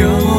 영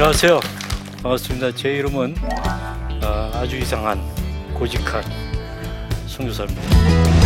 안녕하세요. 반갑습니다. 제 이름은 어, 아주 이상한 고직한 송교사입니다.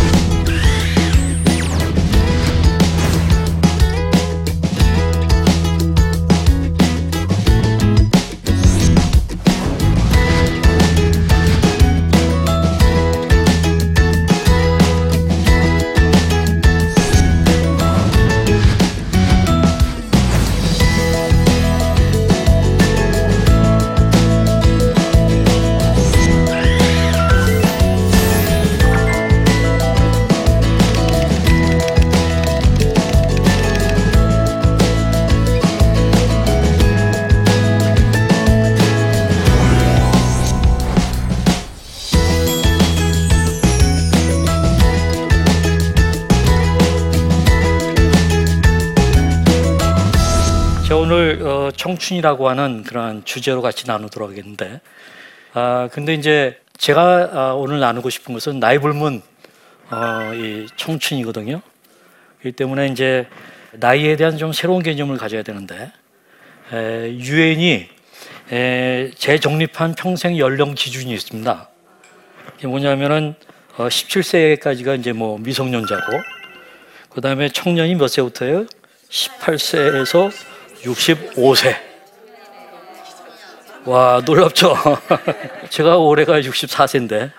오늘 어, 청춘이라고 하는 그런 주제로 같이 나누도록 하겠는데, 아 근데 이제 제가 아, 오늘 나누고 싶은 것은 나이 불문 어, 이 청춘이거든요. 그렇기 때문에 이제 나이에 대한 좀 새로운 개념을 가져야 되는데, 에, 유엔이 에, 재정립한 평생 연령 기준이 있습니다. 이게 뭐냐면은 어, 17세까지가 이제 뭐 미성년자고, 그 다음에 청년이 몇 세부터예요? 18세에서 65세. 와 놀랍죠. 제가 올해가 64세인데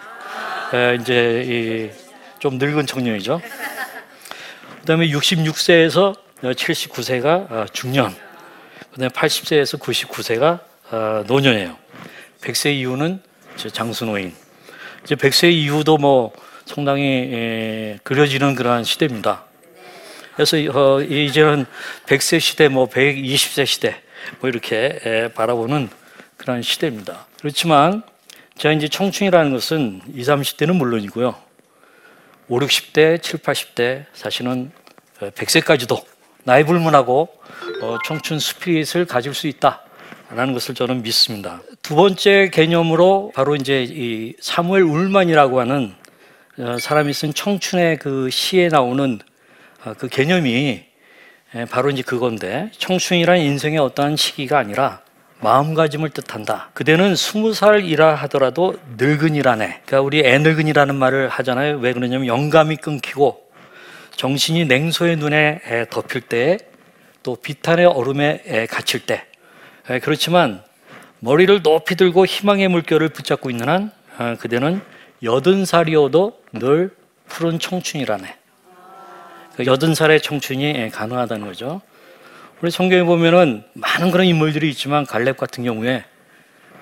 이제 이 좀 늙은 청년이죠. 그 다음에 66세에서 79세가 중년, 그 다음에 80세에서 99세가 어, 노년이에요. 100세 이후는 장수노인. 이제 100세 이후도 뭐 상당히 에, 그려지는 그러한 시대입니다. 그래서 어, 이제는 100세 시대, 뭐 120세 시대, 뭐 이렇게 에, 바라보는 그런 시대입니다. 그렇지만 제가 이제 청춘이라는 것은 20, 30대는 물론이고요. 5, 60대, 7, 80대 사실은 100세까지도 나이 불문하고 어, 청춘 스피릿을 가질 수 있다라는 것을 저는 믿습니다. 두 번째 개념으로 바로 이제 이 사무엘 울만이라고 하는 어, 사람이 쓴 청춘의 그 시에 나오는 어, 그 개념이 에, 바로 이제 그건데 청춘이란 인생의 어떠한 시기가 아니라 마음가짐을 뜻한다. 그대는 스무 살이라 하더라도 늙은이라네. 그러니까 우리 애늙은이라는 말을 하잖아요. 왜 그러냐면 영감이 끊기고 정신이 냉소의 눈에 에, 덮일 때, 또 비탄의 얼음에 에, 갇힐 때. 에, 그렇지만 머리를 높이 들고 희망의 물결을 붙잡고 있는 한 어, 그대는 여든 살이어도 늘 푸른 청춘이라네. 그 여든 살의 청춘이 예, 가능하다는 거죠. 우리 성경에 보면은 많은 그런 인물들이 있지만 갈렙 같은 경우에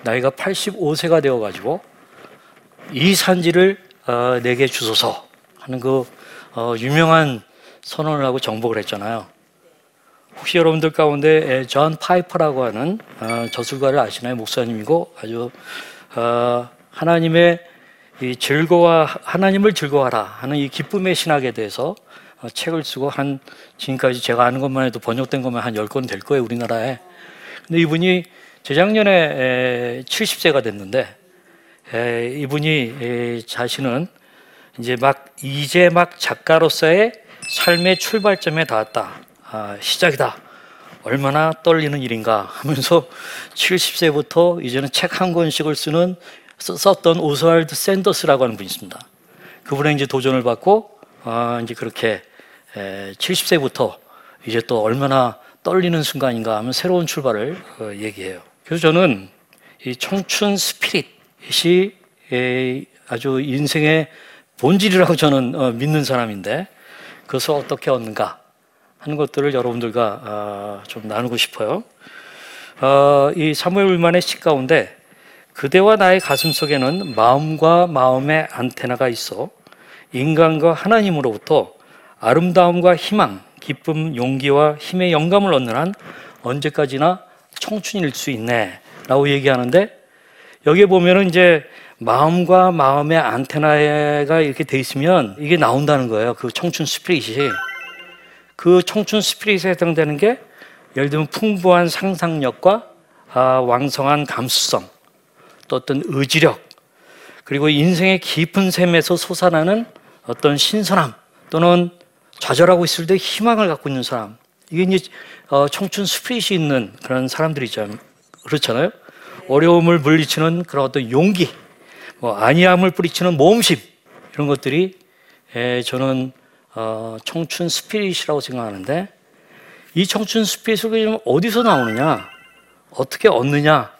나이가 85세가 되어 가지고 이 산지를 어, 내게 주소서 하는 그 어, 유명한 선언을 하고 정복을 했잖아요. 혹시 여러분들 가운데 존 파이퍼라고 하는 어, 저술가를 아시나요? 목사님이고 아주 어, 하나님의 이 즐거워 하나님을 즐거워하라 하는 이 기쁨의 신학에 대해서 어, 책을 쓰고 한 지금까지 제가 아는 것만 해도 번역된 것만 한 10권 될 거예요, 우리나라에. 근데 이분이 재작년에 에, 70세가 됐는데 에, 이분이 에, 자신은 이제 막 이제 막 작가로서의 삶의 출발점에 닿았다. 아, 시작이다. 얼마나 떨리는 일인가 하면서 70세부터 이제는 책 한 권씩을 쓰는 썼- 썼던 오스왈드 샌더스라고 하는 분이 있습니다. 그분의 이제 도전을 받고 아, 이제 그렇게 에, 70세부터 이제 또 얼마나 떨리는 순간인가 하면 새로운 출발을 어, 얘기해요. 그래서 저는 이 청춘 스피릿이 에, 아주 인생의 본질이라고 저는 어, 믿는 사람인데 그것을 어떻게 얻는가 하는 것들을 여러분들과 아, 좀 나누고 싶어요. 어, 이 사무엘 울만의 시 가운데 그대와 나의 가슴 속에는 마음과 마음의 안테나가 있어 인간과 하나님으로부터 아름다움과 희망, 기쁨, 용기와 힘의 영감을 얻는 한 언제까지나 청춘일 수 있네라고 얘기하는데 여기에 보면은 이제 마음과 마음의 안테나가 이렇게 돼 있으면 이게 나온다는 거예요. 그 청춘 스피릿이 그 청춘 스피릿에 해당되는 게 예를 들면 풍부한 상상력과 아, 왕성한 감수성, 또 어떤 의지력, 그리고 인생의 깊은 샘에서 솟아나는 어떤 신선함 또는 좌절하고 있을 때 희망을 갖고 있는 사람. 이게 이제 어, 청춘 스피릿이 있는 그런 사람들이죠. 그렇잖아요. 어려움을 물리치는 그런 어떤 용기, 뭐 안이함을 뿌리치는 모험심 이런 것들이 에, 저는 어, 청춘 스피릿이라고 생각하는데 이 청춘 스피릿을 어디서 나오느냐, 어떻게 얻느냐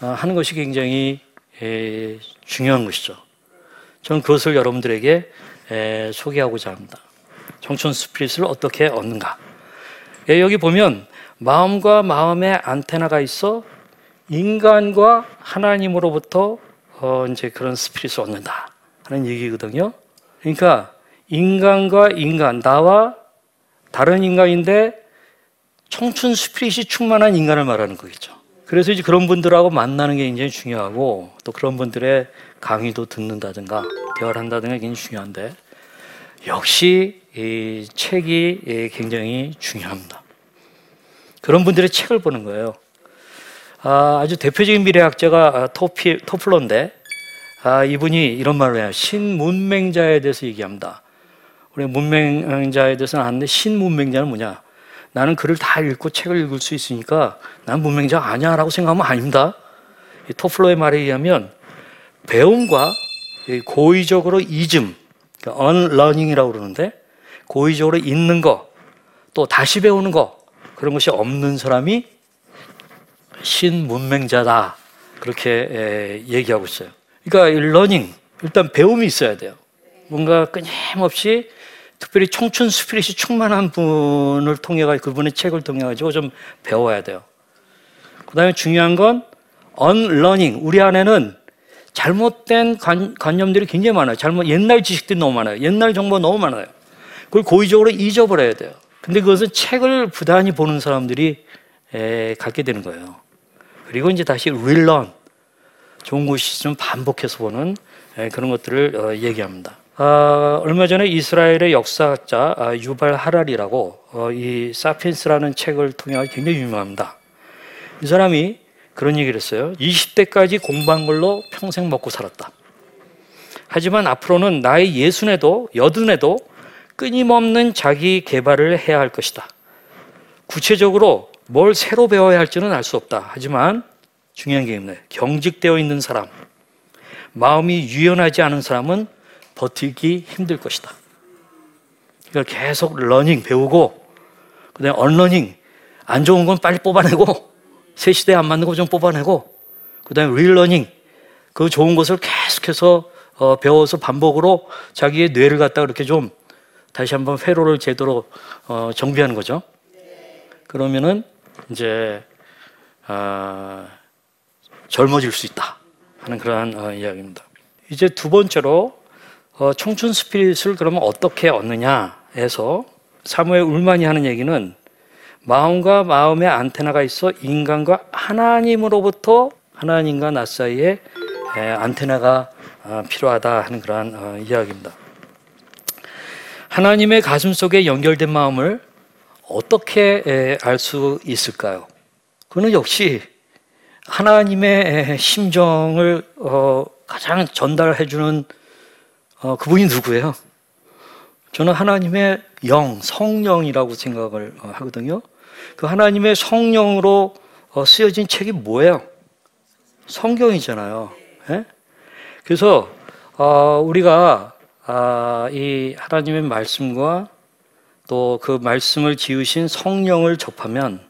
어, 하는 것이 굉장히 에, 중요한 것이죠. 저는 그것을 여러분들에게 에, 소개하고자 합니다. 청춘 스피릿을 어떻게 얻는가? 예, 여기 보면 마음과 마음의 안테나가 있어 인간과 하나님으로부터 어, 이제 그런 스피릿을 얻는다 하는 얘기거든요. 그러니까 인간과 인간, 나와 다른 인간인데 청춘 스피릿이 충만한 인간을 말하는 거겠죠. 그래서 이제 그런 분들하고 만나는 게 굉장히 중요하고 또 그런 분들의 강의도 듣는다든가 대화를 한다든가 굉장히 중요한데 역시 이 책이 굉장히 중요합니다. 그런 분들의 책을 보는 거예요. 아, 주 대표적인 미래학자가 토피, 토플러인데 아, 이분이 이런 말을 해요. 신문맹자에 대해서 얘기합니다. 우리 문맹자에 대해서는 아는데 신문맹자는 뭐냐? 나는 글을 다 읽고 책을 읽을 수 있으니까 난 문맹자 아니야 라고 생각하면 아닙니다. 토플러의 말에 의하면 배움과 고의적으로 이즘, 그러니까 unlearning이라고 그러는데 고의적으로 읽는 거, 또 다시 배우는 거 그런 것이 없는 사람이 신문맹자다 그렇게 얘기하고 있어요. 그러니까 learning 일단 배움이 있어야 돼요. 뭔가 끊임없이 특별히 청춘 spirit이 충만한 분을 통해 가 그분의 책을 통해 가지고 좀 배워야 돼요. 그다음에 중요한 건 unlearning 우리 안에는 잘못된 관, 관념들이 굉장히 많아요. 잘못 옛날 지식들이 너무 많아요. 옛날 정보가 너무 많아요. 그걸 고의적으로 잊어버려야 돼요. 근데 그것은 책을 부단히 보는 사람들이 에, 갖게 되는 거예요. 그리고 이제 다시 릴런 좋은 곳이 좀 반복해서 보는 에, 그런 것들을 어, 얘기합니다. 아, 얼마 전에 이스라엘의 역사학자 아, 유발 하랄이라고 어, 이 사피엔스라는 책을 통해 굉장히 유명합니다. 이 사람이 그런 얘기를 했어요. 20대까지 공부한 걸로 평생 먹고 살았다. 하지만 앞으로는 나의 예순에도 여든에도 끊임없는 자기 개발을 해야 할 것이다. 구체적으로 뭘 새로 배워야 할지는 알 수 없다. 하지만 중요한 게 있네. 경직되어 있는 사람, 마음이 유연하지 않은 사람은 버티기 힘들 것이다. 그러니까 계속 learning 배우고, 그 다음에 unlearning 안 좋은 건 빨리 뽑아내고, 새 시대에 안 맞는 거 좀 뽑아내고, 그 다음에 릴러닝 그 좋은 것을 계속해서 어, 배워서 반복으로 자기의 뇌를 갖다 그렇게 좀 다시 한번 회로를 제대로 어, 정비하는 거죠. 그러면은 이제 어, 젊어질 수 있다 하는 그러한 어, 이야기입니다. 이제 두 번째로 어, 청춘 스피릿을 그러면 어떻게 얻느냐 해서 사무엘 울만이 하는 얘기는 마음과 마음의 안테나가 있어 인간과 하나님으로부터 하나님과 나 사이에 에, 안테나가 어, 필요하다 하는 그러한 어, 이야기입니다. 하나님의 가슴 속에 연결된 마음을 어떻게 알 수 있을까요? 그는 역시 하나님의 심정을 어, 가장 전달해 주는 어, 그분이 누구예요? 저는 하나님의 영, 성령이라고 생각을 어, 하거든요. 그 하나님의 성령으로 쓰여진 책이 뭐예요? 성경이잖아요. 예? 그래서 우리가 아, 이 하나님의 말씀과 또 그 말씀을 지으신 성령을 접하면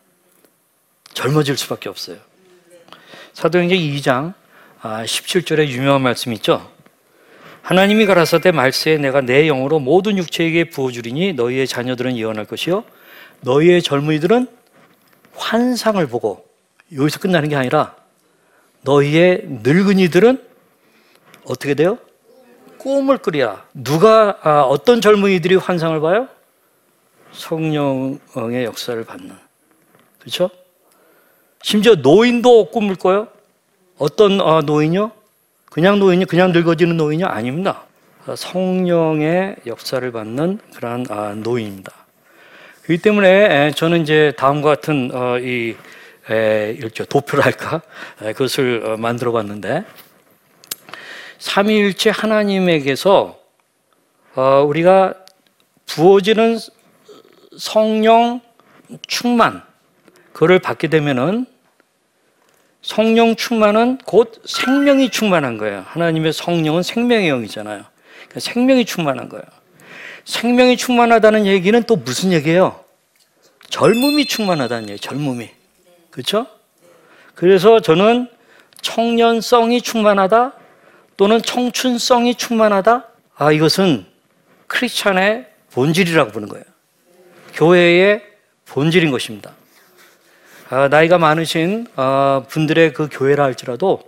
젊어질 수밖에 없어요. 사도행전 2장 17절에 아, 유명한 말씀 있죠. 하나님이 가라사대 말세에 내가 내 영으로 모든 육체에게 부어주리니 너희의 자녀들은 예언할 것이요 너희의 젊은이들은 환상을 보고 여기서 끝나는 게 아니라 너희의 늙은이들은 어떻게 돼요? 꿈을 꾸리라. 누가 아, 어떤 젊은이들이 환상을 봐요? 성령의 역사를 받는. 그렇죠? 심지어 노인도 꿈을 꿔요. 어떤 어, 노인요? 그냥 노인이 그냥 늙어지는 노인이 아닙니다. 어, 성령의 역사를 받는 그러한 아, 노인입니다. 그렇기 때문에 저는 이제 다음과 같은 어, 이 이렇게 도표랄까 그것을 만들어 봤는데 삼위일체 하나님에게서 우리가 부어지는 성령 충만 그를 받게 되면은 성령 충만은 곧 생명이 충만한 거예요. 하나님의 성령은 생명의 영이잖아요. 그러니까 생명이 충만한 거예요. 생명이 충만하다는 얘기는 또 무슨 얘기예요? 젊음이 충만하다는 얘기예요. 젊음이. 그렇죠? 그래서 저는 청년성이 충만하다 또는 청춘성이 충만하다. 아 이것은 크리스찬의 본질이라고 보는 거예요. 교회의 본질인 것입니다. 아, 나이가 많으신 아, 분들의 그 교회라 할지라도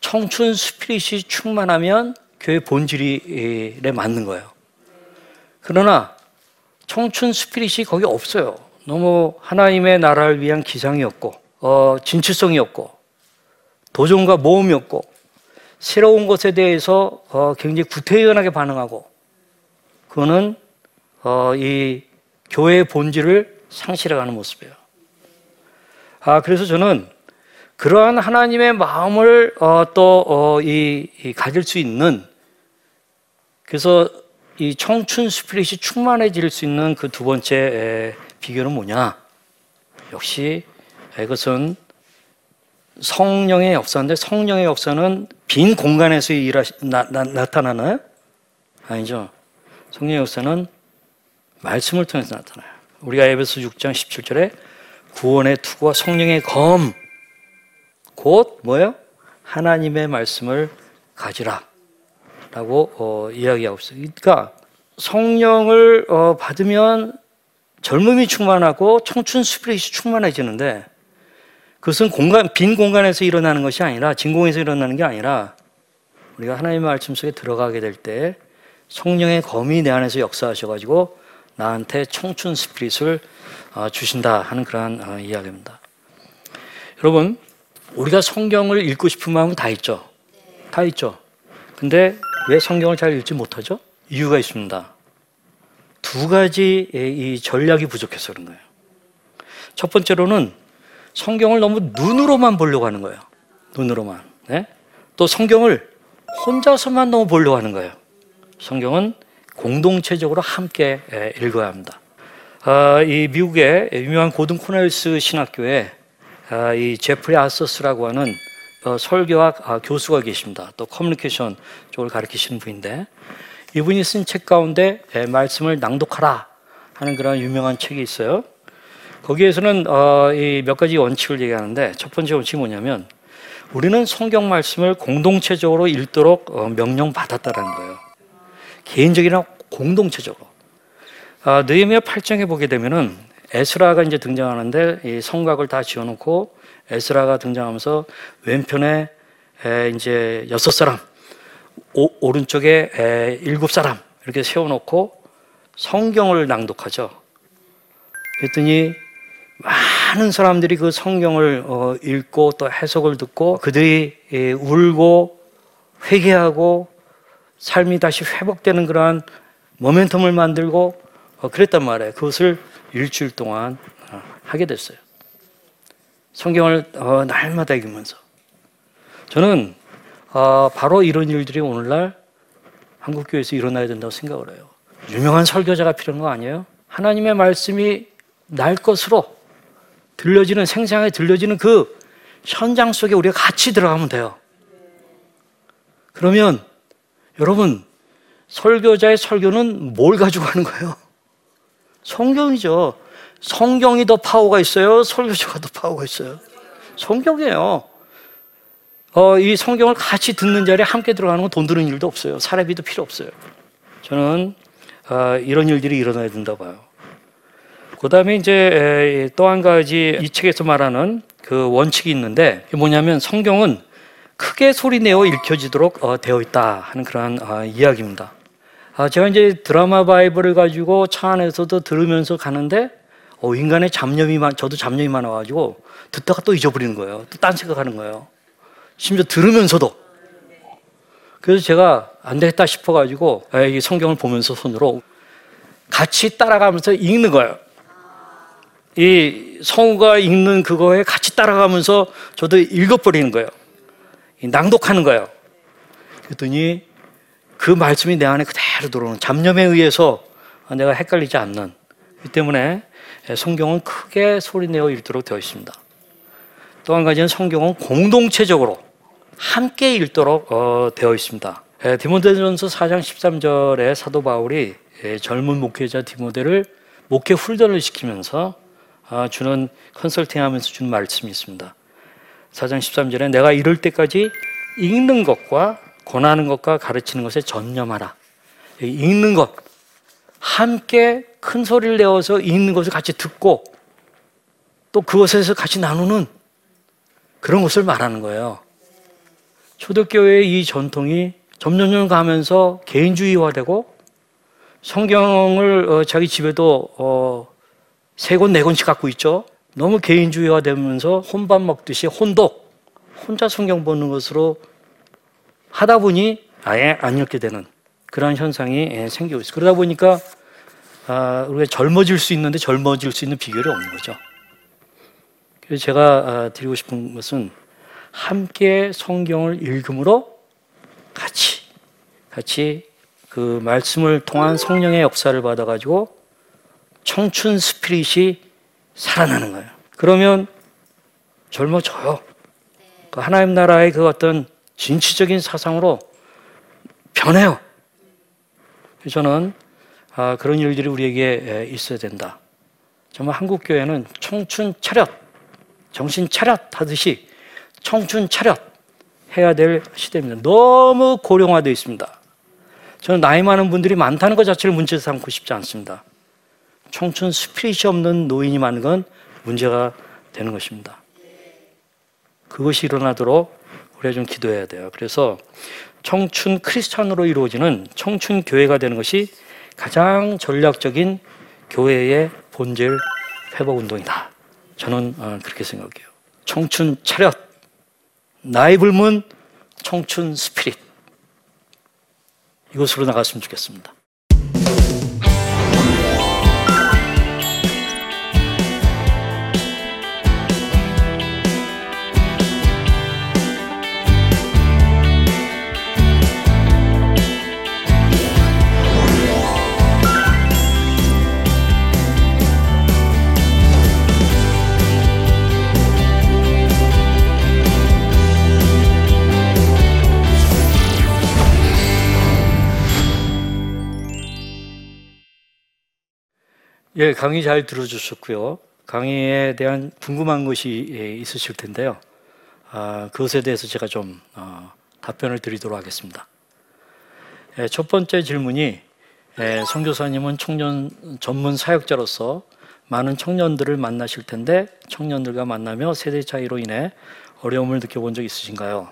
청춘 스피릿이 충만하면 교회 본질에 맞는 거예요. 그러나 청춘 스피릿이 거기 없어요. 너무 하나님의 나라를 위한 기상이 없고 어, 진취성이 없고 도전과 모험이 없고 새로운 것에 대해서 어, 굉장히 구태연하게 반응하고 그거는 어, 이 교회의 본질을 상실해가는 모습이에요. 아, 그래서 저는 그러한 하나님의 마음을 어, 또, 어, 이, 이, 가질 수 있는 그래서 이 청춘 스피릿이 충만해질 수 있는 그 두 번째 에, 비결은 뭐냐? 역시 이것은 성령의 역사인데 성령의 역사는 빈 공간에서 일하, 나, 나, 나 타나나요? 아니죠. 성령의 역사는 말씀을 통해서 나타나요. 우리가 에베소 6장 17절에 구원의 투구와 성령의 검, 곧 뭐예요? 하나님의 말씀을 가지라. 라고 어, 이야기하고 있어요. 그러니까 성령을 어, 받으면 젊음이 충만하고 청춘 스피릿이 충만해지는데 그것은 공간, 빈 공간에서 일어나는 것이 아니라 진공에서 일어나는 게 아니라 우리가 하나님의 말씀 속에 들어가게 될 때 성령의 검이 내 안에서 역사하셔가지고 나한테 청춘 스피릿을 어, 주신다 하는 그러한 어, 이야기입니다. 여러분, 우리가 성경을 읽고 싶은 마음은 다 있죠. 다 있죠. 근데 왜 성경을 잘 읽지 못하죠? 이유가 있습니다. 두 가지 이 전략이 부족해서 그런 거예요. 첫 번째로는 성경을 너무 눈으로만 보려고 하는 거예요. 눈으로만. 네? 또 성경을 혼자서만 너무 보려고 하는 거예요. 성경은 공동체적으로 함께 읽어야 합니다. 아, 이 미국의 유명한 고든 코넬스 신학교에 아, 이 제프리 아서스라고 하는 어, 설교학 아, 교수가 계십니다. 또 커뮤니케이션 쪽을 가르치시는 분인데 이분이 쓴 책 가운데 말씀을 낭독하라 하는 그런 유명한 책이 있어요. 거기에서는 어, 몇 가지 원칙을 얘기하는데 첫 번째 원칙이 뭐냐면 우리는 성경 말씀을 공동체적으로 읽도록 어, 명령받았다라는 거예요. 개인적이나 공동체적으로. 아, 느헤미야 8장에 보게 되면은 에스라가 이제 등장하는데 이 성곽을 다 지어놓고 에스라가 등장하면서 왼편에 에, 이제 여섯 사람, 오, 른쪽에 에, 일곱 사람 이렇게 세워놓고 성경을 낭독하죠. 그랬더니 많은 사람들이 그 성경을 어, 읽고 또 해석을 듣고 그들이 예, 울고 회개하고 삶이 다시 회복되는 그러한 모멘텀을 만들고 어, 그랬단 말이에요. 그것을 일주일 동안 어, 하게 됐어요. 성경을 어, 날마다 읽으면서 저는 바로 이런 일들이 오늘날 한국 교회에서 일어나야 된다고 생각을 해요. 유명한 설교자가 필요한 거 아니에요? 하나님의 말씀이 날 것으로 들려지는 생생하게 들려지는 그 현장 속에 우리가 같이 들어가면 돼요. 그러면 여러분, 설교자의 설교는 뭘 가지고 가는 거예요? 성경이죠. 성경이 더 파워가 있어요? 설교자가 더 파워가 있어요? 성경이에요. 어, 이 성경을 같이 듣는 자리에 함께 들어가는 건 돈 드는 일도 없어요. 사례비도 필요 없어요. 저는 어, 이런 일들이 일어나야 된다 봐요. 그 다음에 이제 또 한 가지 이 책에서 말하는 그 원칙이 있는데 뭐냐면 성경은 크게 소리 내어 읽혀지도록 어, 되어 있다 하는 그러한 어, 이야기입니다. 아, 제가 이제 드라마 바이블을 가지고 차 안에서도 들으면서 가는데 어, 인간의 잡념이 많, 저도 잡념이 많아가지고 듣다가 또 잊어버리는 거예요. 또 딴 생각하는 거예요. 심지어 들으면서도. 그래서 제가 안 되겠다 싶어가지고 아, 이 성경을 보면서 손으로 같이 따라가면서 읽는 거예요. 이 성우가 읽는 그거에 같이 따라가면서 저도 읽어버리는 거예요. 낭독하는 거예요. 그랬더니 그 말씀이 내 안에 그대로 들어오는 잡념에 의해서 내가 헷갈리지 않는 이 때문에 성경은 크게 소리내어 읽도록 되어 있습니다. 또 한 가지는 성경은 공동체적으로 함께 읽도록 어, 되어 있습니다. 디모데전서 4장 13절에 사도 바울이 젊은 목회자 디모데를 목회 훈련을 시키면서 아, 주는 컨설팅 하면서 주는 말씀이 있습니다. 4장 13절에 내가 이럴 때까지 읽는 것과 권하는 것과 가르치는 것에 전념하라. 읽는 것 함께 큰 소리를 내어서 읽는 것을 같이 듣고 또 그것에서 같이 나누는 그런 것을 말하는 거예요. 초대교회의 이 전통이 점점점 가면서 개인주의화되고 성경을 어, 자기 집에도 어, 세 권, 네 권씩 갖고 있죠. 너무 개인주의화 되면서 혼밥 먹듯이 혼독, 혼자 성경 보는 것으로 하다 보니 아예 안 읽게 되는 그런 현상이 예, 생기고 있어요. 그러다 보니까 아, 우리가 젊어질 수 있는데 젊어질 수 있는 비결이 없는 거죠. 그래서 제가 아, 드리고 싶은 것은 함께 성경을 읽음으로 같이 같이 그 말씀을 통한 성령의 역사를 받아가지고 청춘 스피릿이 살아나는 거예요. 그러면 젊어져요. 그 하나님 나라의 그 어떤 진취적인 사상으로 변해요. 저는 아, 그런 일들이 우리에게 있어야 된다. 정말 한국 교회는 청춘 차렷, 정신 차렷 하듯이 청춘 차렷 해야 될 시대입니다. 너무 고령화되어 있습니다. 저는 나이 많은 분들이 많다는 것 자체를 문제 삼고 싶지 않습니다. 청춘 스피릿이 없는 노인이 많은 건 문제가 되는 것입니다. 그것이 일어나도록 우리가 좀 기도해야 돼요. 그래서 청춘 크리스찬으로 이루어지는 청춘 교회가 되는 것이 가장 전략적인 교회의 본질 회복 운동이다. 저는 어, 그렇게 생각해요. 청춘 차렷, 나이 불문 청춘 스피릿. 이것으로 나갔으면 좋겠습니다. 예, 강의 잘 들어주셨고요. 강의에 대한 궁금한 것이 예, 있으실 텐데요. 아, 그것에 대해서 제가 좀 어, 답변을 드리도록 하겠습니다. 예, 첫 번째 질문이 예, 성교사님은 청년 전문 사역자로서 많은 청년들을 만나실 텐데 청년들과 만나며 세대 차이로 인해 어려움을 느껴본 적 있으신가요?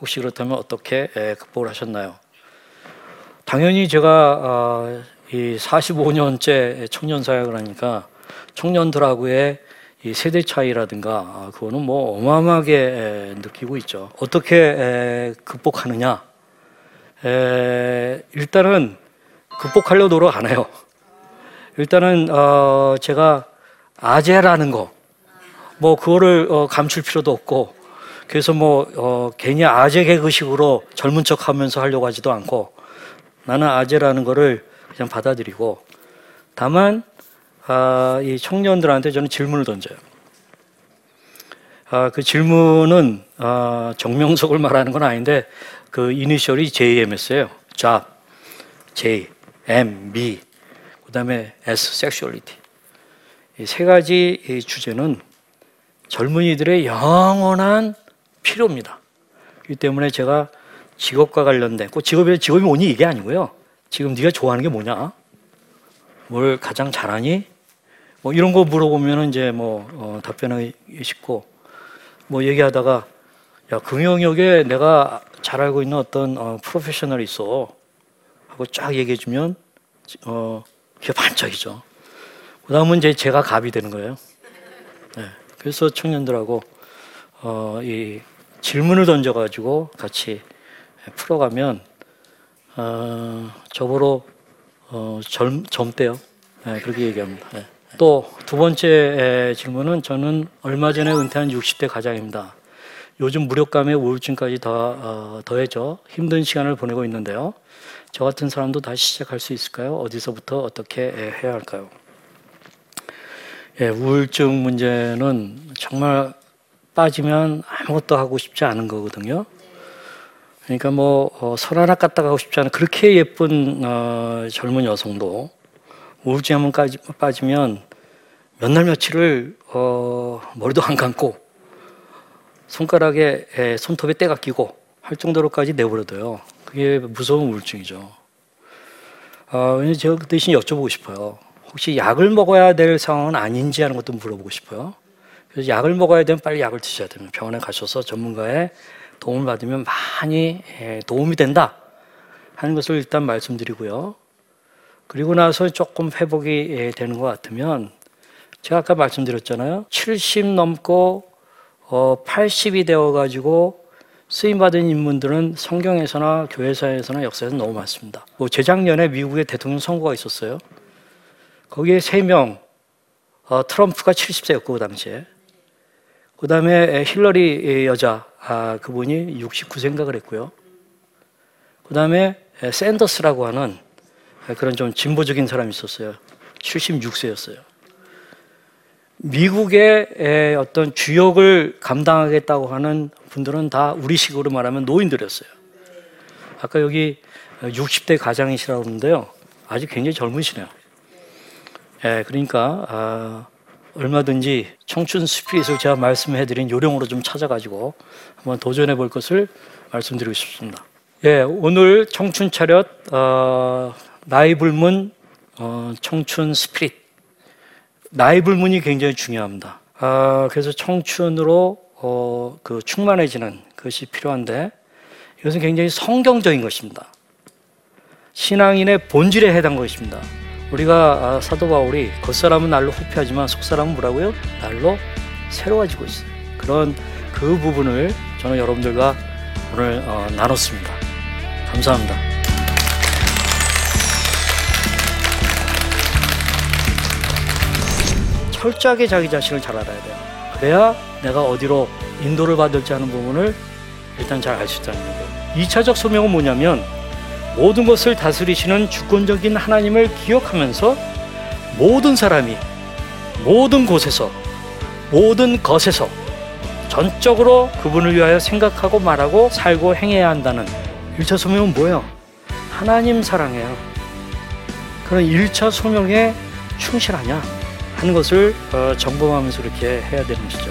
혹시 그렇다면 어떻게 예, 극복을 하셨나요? 당연히 제가 어, 이 45년째 청년 사역을 하니까 청년들하고의 이 세대 차이라든가 아, 그거는 뭐 어마어마하게 느끼고 있죠. 어떻게 극복하느냐? 일단은 극복하려 노력 안 해요. 일단은 어 제가 아재라는 거, 뭐 그거를 어 감출 필요도 없고, 그래서 뭐 괜히 아재 개그식으로 젊은 척하면서 하려고 하지도 않고, 나는 아재라는 거를 그냥 받아들이고 다만 아, 이 청년들한테 저는 질문을 던져요. 아, 그 질문은 아, 정명석을 말하는 건 아닌데 그 이니셜이 JMS예요. job, J, M, B, 그다음에 S, sexuality. 이 세 가지 이 주제는 젊은이들의 영원한 필요입니다. 이 때문에 제가 직업과 관련된 꼭 직업이 직업이 뭐니 이게 아니고요. 지금 네가 좋아하는 게 뭐냐? 뭘 가장 잘하니? 뭐 이런 거 물어보면 이제 뭐 어, 답변하기 쉽고 뭐 얘기하다가 야 금영역에 내가 잘 알고 있는 어떤 어, 프로페셔널이 있어 하고 쫙 얘기해주면 어 그게 반짝이죠. 그다음은 이제 제가 갑이 되는 거예요. 네. 그래서 청년들하고 어, 이 질문을 던져가지고 같이 풀어가면 어, 저보로 어, 젊, 젊대요. 네, 그렇게 얘기합니다. 네. 또두 번째 에, 질문은 저는 얼마 전에 은퇴한 60대 가장입니다. 요즘 무력감에 우울증까지 더, 어, 더해져 힘든 시간을 보내고 있는데요. 저 같은 사람도 다시 시작할 수 있을까요? 어디서부터 어떻게 에, 해야 할까요? 예, 우울증 문제는 정말 빠지면 아무것도 하고 싶지 않은 거거든요. 그러니까 뭐 어, 설 하나 깠다 가고 싶지 않은 그렇게 예쁜 어, 젊은 여성도 우울증 한번 까지, 빠지면 몇 날 며칠을 어, 머리도 안 감고 손가락에 에, 손톱에 때가 끼고 할 정도로까지 내버려둬요. 그게 무서운 우울증이죠. 어, 제가 그 대신 여쭤보고 싶어요. 혹시 약을 먹어야 될 상황은 아닌지 하는 것도 물어보고 싶어요. 그래서 약을 먹어야 되면 빨리 약을 드셔야 됩니다. 병원에 가셔서 전문가의 도움을 받으면 많이 예, 도움이 된다 하는 것을 일단 말씀드리고요. 그리고 나서 조금 회복이 예, 되는 것 같으면 제가 아까 말씀드렸잖아요. 70 넘고 80이 되어 가지고 쓰임 받은 인물들은 성경에서나 교회사에서나 역사에서 너무 많습니다. 뭐 재작년에 미국의 대통령 선거가 있었어요. 거기에 세 명, 어, 트럼프가 70세였고 그 당시에 그 다음에 힐러리 여자 아, 그분이 69세인가 그랬고요. 그 다음에 샌더스라고 하는 그런 좀 진보적인 사람이 있었어요. 76세였어요. 미국의 어떤 주역을 감당하겠다고 하는 분들은 다 우리식으로 말하면 노인들이었어요. 아까 여기 60대 가장이시라고 하는데요. 아직 굉장히 젊으시네요. 예, 그러니까 아, 얼마든지 청춘 스피릿을 제가 말씀해드린 요령으로 좀 찾아가지고 한번 도전해 볼 것을 말씀드리고 싶습니다. 예, 오늘 청춘 차렷 어, 나이 불문 어, 청춘 스피릿 나이 불문이 굉장히 중요합니다. 아, 그래서 청춘으로 어, 그 충만해지는 것이 필요한데 이것은 굉장히 성경적인 것입니다. 신앙인의 본질에 해당 것입니다. 우리가 아, 사도 바울이 겉사람은 날로 후패하지만 속사람은 뭐라고요? 날로 새로워지고 있어요. 그런 그 부분을 저는 여러분들과 오늘 어, 나눴습니다. 감사합니다. 철저하게 자기 자신을 잘 알아야 돼요. 그래야 내가 어디로 인도를 받을지 하는 부분을 일단 잘 알 수 있다는 거예요. 2차적 소명은 뭐냐면 모든 것을 다스리시는 주권적인 하나님을 기억하면서 모든 사람이 모든 곳에서 모든 것에서 전적으로 그분을 위하여 생각하고 말하고 살고 행해야 한다는 1차 소명은 뭐예요? 하나님 사랑해요. 그런 1차 소명에 충실하냐 하는 것을 어, 점검하면서 이렇게 해야 되는 것이죠.